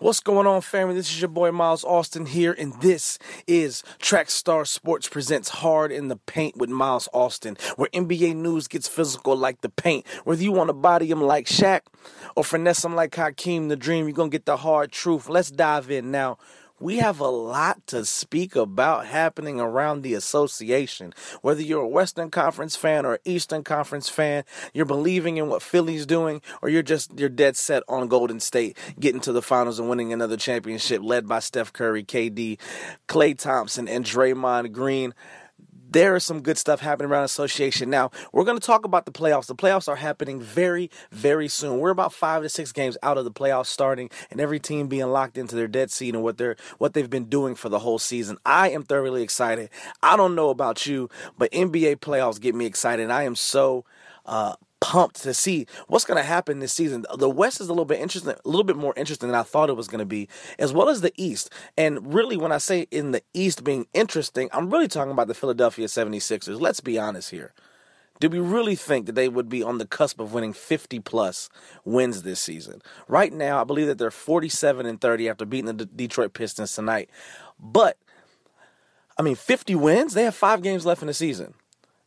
What's going on, family? This is your boy Miles Austin here, and this is Trackstar Sports presents Hard in the Paint with Miles Austin, where NBA news gets physical like the paint. Whether you want to body him like Shaq or finesse him like Hakeem the Dream, you're going to get the hard truth. Let's dive in now we have a lot to speak about happening around the association. Whether you're a Western Conference fan or Eastern Conference fan, you're believing in what Philly's doing, or you're just you're dead set on Golden State getting to the finals and winning another championship led by Steph Curry, KD, Klay Thompson, and Draymond Green there is some good stuff happening around association. Now, we're going to talk about the playoffs. The playoffs are happening very, very soon. We're about five to six games out of the playoffs starting, and every team being locked into their dead seat and what they're what they've been doing for the whole season. I am thoroughly excited. I don't know about you, but NBA playoffs get me excited. I am so uh, pumped to see what's going to happen this season. The West is a little bit interesting, a little bit more interesting than I thought it was going to be, as well as the East. And really, when I say in the East being interesting, I'm really talking about the Philadelphia 76ers. Let's be honest here. Did we really think that they would be on the cusp of winning 50 plus wins this season? Right now, I believe that they're 47 and 30 after beating the Detroit Pistons tonight. But I mean, 50 wins? They have five games left in the season.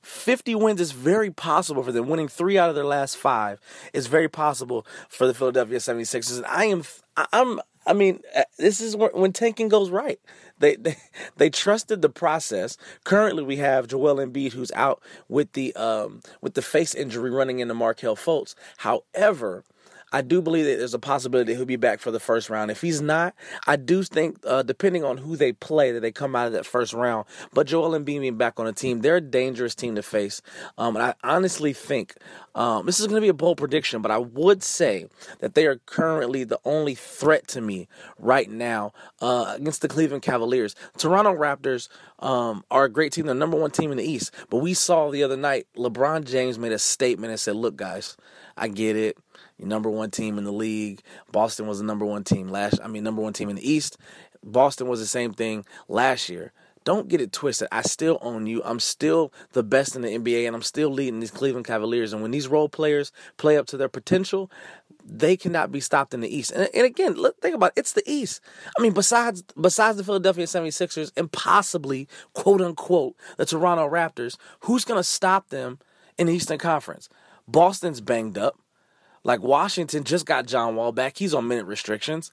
50 wins is very possible for them. Winning three out of their last five is very possible for the Philadelphia 76ers. And I am, I'm, I mean, uh, this is when tanking goes right. They, they they trusted the process. Currently, we have Joel Embiid who's out with the um with the face injury running into Markelle Fultz. However, I do believe that there's a possibility he'll be back for the first round. If he's not, I do think, uh, depending on who they play, that they come out of that first round. But Joel Embiid back on the team, they're a dangerous team to face. Um, and I honestly think um, this is going to be a bold prediction, but I would say that they are currently the only threat to me right now uh, against the Cleveland Cavaliers. Toronto Raptors um, are a great team. They're number one team in the East. But we saw the other night, LeBron James made a statement and said, Look, guys, I get it number one team in the league. Boston was the number one team last. I mean, number one team in the East. Boston was the same thing last year. Don't get it twisted. I still own you. I'm still the best in the NBA, and I'm still leading these Cleveland Cavaliers. And when these role players play up to their potential, they cannot be stopped in the East. And, and again, look, think about it. It's the East. I mean, besides besides the Philadelphia 76ers and possibly, quote unquote, the Toronto Raptors, who's going to stop them in the Eastern Conference? Boston's banged up. Like Washington just got John Wall back. He's on minute restrictions.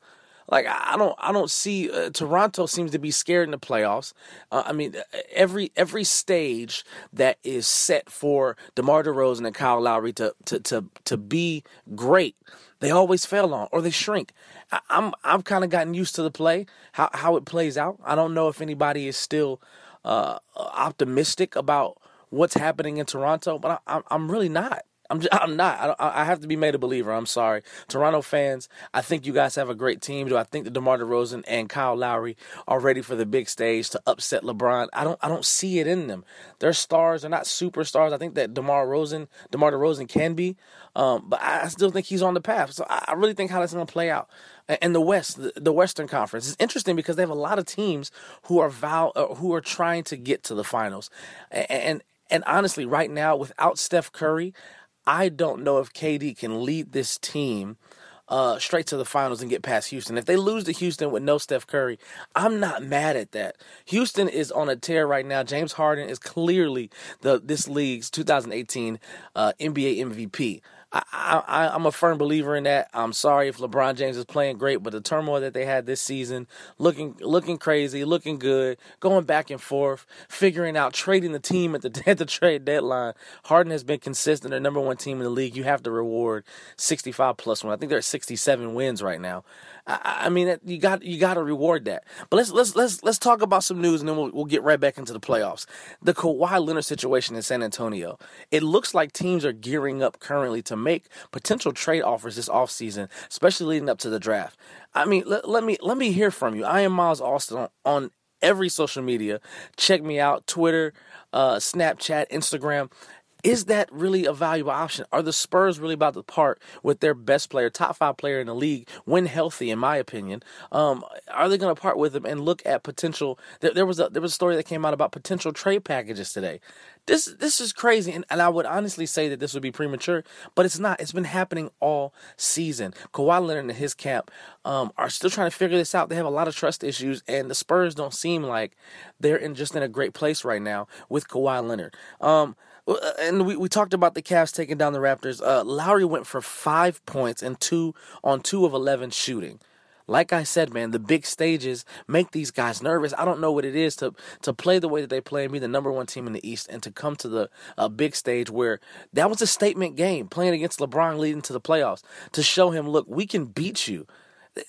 Like I don't, I don't see. Uh, Toronto seems to be scared in the playoffs. Uh, I mean, every every stage that is set for DeMar DeRozan and Kyle Lowry to to to to be great, they always fail on or they shrink. I, I'm I've kind of gotten used to the play, how how it plays out. I don't know if anybody is still uh, optimistic about what's happening in Toronto, but I, I'm really not. I'm just, I'm not. I, I, have to be made a believer. I'm sorry, Toronto fans. I think you guys have a great team. Do I think that DeMar DeRozan and Kyle Lowry are ready for the big stage to upset LeBron? I don't. I don't see it in them. They're stars. They're not superstars. I think that DeMar Rosen, DeMar DeRozan can be, um, but I still think he's on the path. So I, I really think how that's going to play out. And the West, the Western Conference, is interesting because they have a lot of teams who are vow, uh, who are trying to get to the finals, and, and and honestly, right now, without Steph Curry, I don't know if KD can lead this team uh, straight to the finals and get past Houston. If they lose to Houston with no Steph Curry, I'm not mad at that. Houston is on a tear right now. James Harden is clearly the this league's 2018 uh, NBA MVP. I, I, I'm a firm believer in that. I'm sorry if LeBron James is playing great, but the turmoil that they had this season, looking looking crazy, looking good, going back and forth, figuring out trading the team at the at the trade deadline. Harden has been consistent, their number one team in the league. You have to reward 65 plus one. I think they're at 67 wins right now. I, I mean, you got you got to reward that. But let's let's let's let's talk about some news, and then we'll we'll get right back into the playoffs. The Kawhi Leonard situation in San Antonio. It looks like teams are gearing up currently to make potential trade offers this offseason, especially leading up to the draft. I mean, let, let me let me hear from you. I am Miles Austin on, on every social media. Check me out: Twitter, uh, Snapchat, Instagram is that really a valuable option? Are the Spurs really about to part with their best player, top five player in the league, when healthy, in my opinion? Um, are they going to part with him and look at potential? There, there, was a there was a story that came out about potential trade packages today. This this is crazy, and, and I would honestly say that this would be premature, but it's not. It's been happening all season. Kawhi Leonard and his camp um, are still trying to figure this out. They have a lot of trust issues, and the Spurs don't seem like they're in just in a great place right now with Kawhi Leonard. Um, and we, we talked about the Cavs taking down the Raptors. Uh, Lowry went for five points and two on two of eleven shooting. Like I said, man, the big stages make these guys nervous. I don't know what it is to to play the way that they play and be the number one team in the East, and to come to the uh, big stage where that was a statement game, playing against LeBron leading to the playoffs, to show him, look, we can beat you.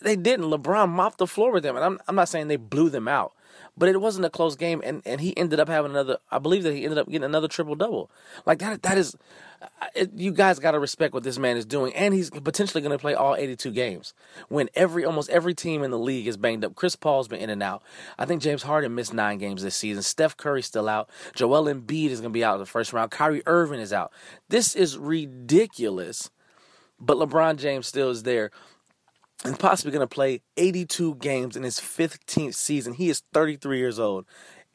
They didn't. LeBron mopped the floor with them, and I'm I'm not saying they blew them out, but it wasn't a close game, and, and he ended up having another. I believe that he ended up getting another triple double. Like that. That is, it, you guys got to respect what this man is doing, and he's potentially going to play all 82 games. When every almost every team in the league is banged up. Chris Paul's been in and out. I think James Harden missed nine games this season. Steph Curry's still out. Joel Embiid is going to be out in the first round. Kyrie Irving is out. This is ridiculous. But LeBron James still is there and possibly going to play 82 games in his 15th season. He is 33 years old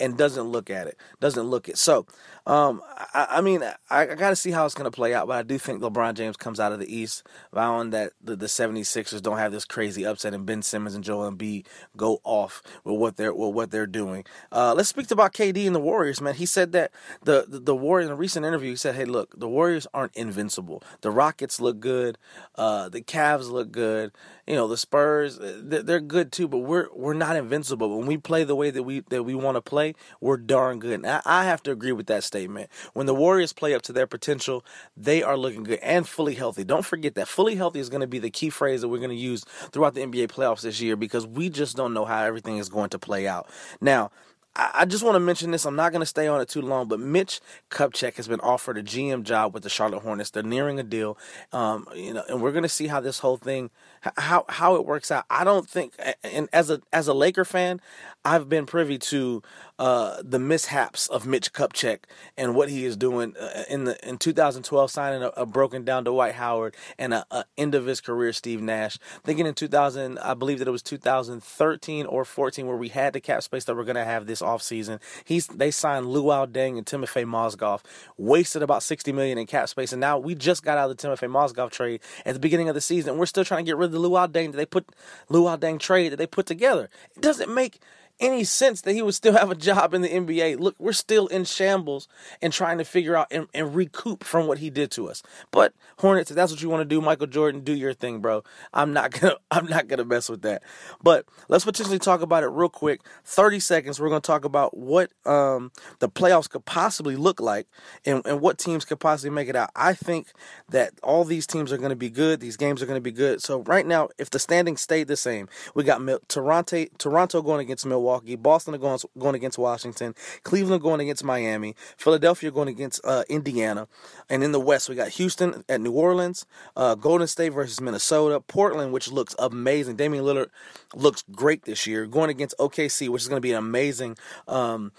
and doesn't look at it. Doesn't look it. So, um, I, I mean, I, I got to see how it's going to play out, but I do think LeBron James comes out of the East, vowing that the, the 76ers don't have this crazy upset, and Ben Simmons and Joel Embiid go off with what they're with what they're doing. Uh, let's speak about KD and the Warriors, man. He said that the the, the Warriors in a recent interview, he said, "Hey, look, the Warriors aren't invincible. The Rockets look good, uh, the Cavs look good." you know the Spurs they're good too, but we're we're not invincible. When we play the way that we that we want to play, we're darn good. And I, I have to agree with that statement. When the Warriors play up to their potential, they are looking good and fully healthy. Don't forget that fully healthy is going to be the key phrase that we're going to use throughout the NBA playoffs this year because we just don't know how everything is going to play out. Now, I just want to mention this. I'm not going to stay on it too long, but Mitch Kupchak has been offered a GM job with the Charlotte Hornets. They're nearing a deal, um, you know, and we're going to see how this whole thing, how how it works out. I don't think, and as a as a Laker fan, I've been privy to uh, the mishaps of Mitch Kupchak and what he is doing uh, in the in 2012, signing a, a broken down Dwight Howard and a, a, end of his career Steve Nash. Thinking in 2000, I believe that it was 2013 or 14 where we had the cap space that we're going to have this offseason. He's they signed Luol Deng and Timofey Mozgov, wasted about 60 million in cap space, and now we just got out of the Timofey Mozgov trade at the beginning of the season. We're still trying to get rid of the Luol Deng that they put Luol Deng trade that they put together. It doesn't make any sense that he would still have a job in the NBA. Look, we're still in shambles and trying to figure out and, and recoup from what he did to us. But Hornets, if that's what you want to do, Michael Jordan, do your thing, bro. I'm not gonna I'm not gonna mess with that. But let's potentially talk about it real quick. 30 seconds. We're gonna talk about what um, the playoffs could possibly look like and, and what teams could possibly make it out. I think that all these teams are gonna be good. These games are gonna be good. So right now, if the standings stayed the same, we got Toronto Toronto going against Milwaukee. Milwaukee. Boston are going going against Washington. Cleveland going against Miami. Philadelphia going against uh, Indiana. And in the West, we got Houston at New Orleans. Uh, Golden State versus Minnesota. Portland, which looks amazing. Damian Lillard looks great this year. Going against OKC, which is going to be an amazing. Um,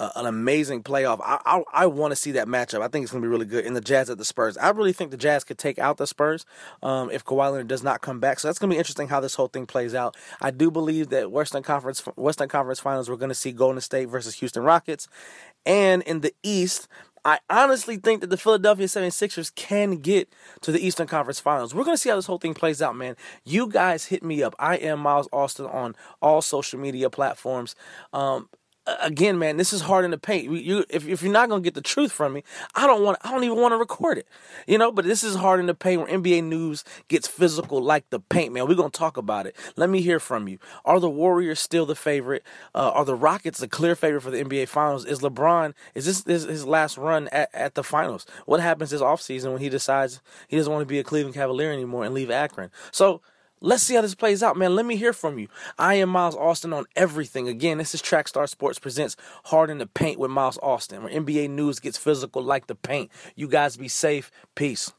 uh, an amazing playoff. I I, I want to see that matchup. I think it's going to be really good. In the Jazz at the Spurs, I really think the Jazz could take out the Spurs um, if Kawhi Leonard does not come back. So that's going to be interesting how this whole thing plays out. I do believe that Western Conference Western Conference Finals we're going to see Golden State versus Houston Rockets, and in the East. I honestly think that the Philadelphia 76ers can get to the Eastern Conference Finals. We're going to see how this whole thing plays out, man. You guys hit me up. I am Miles Austin on all social media platforms. Um, again, man, this is hard in the paint. You, if, if you're not gonna get the truth from me, I don't want. I don't even want to record it. You know. But this is hard in the paint where NBA news gets physical like the paint, man. We're gonna talk about it. Let me hear from you. Are the Warriors still the favorite? Uh, are the Rockets the clear favorite for the NBA Finals? Is LeBron? Is this, this his last run at, at the finals? What happens this offseason when he decides he doesn't want to be a Cleveland Cavalier anymore and leave Akron? So Let's see how this plays out, man. Let me hear from you. I am Miles Austin on everything. Again, this is Trackstar Sports presents Hard in the Paint with Miles Austin, where NBA news gets physical like the paint. You guys be safe. Peace.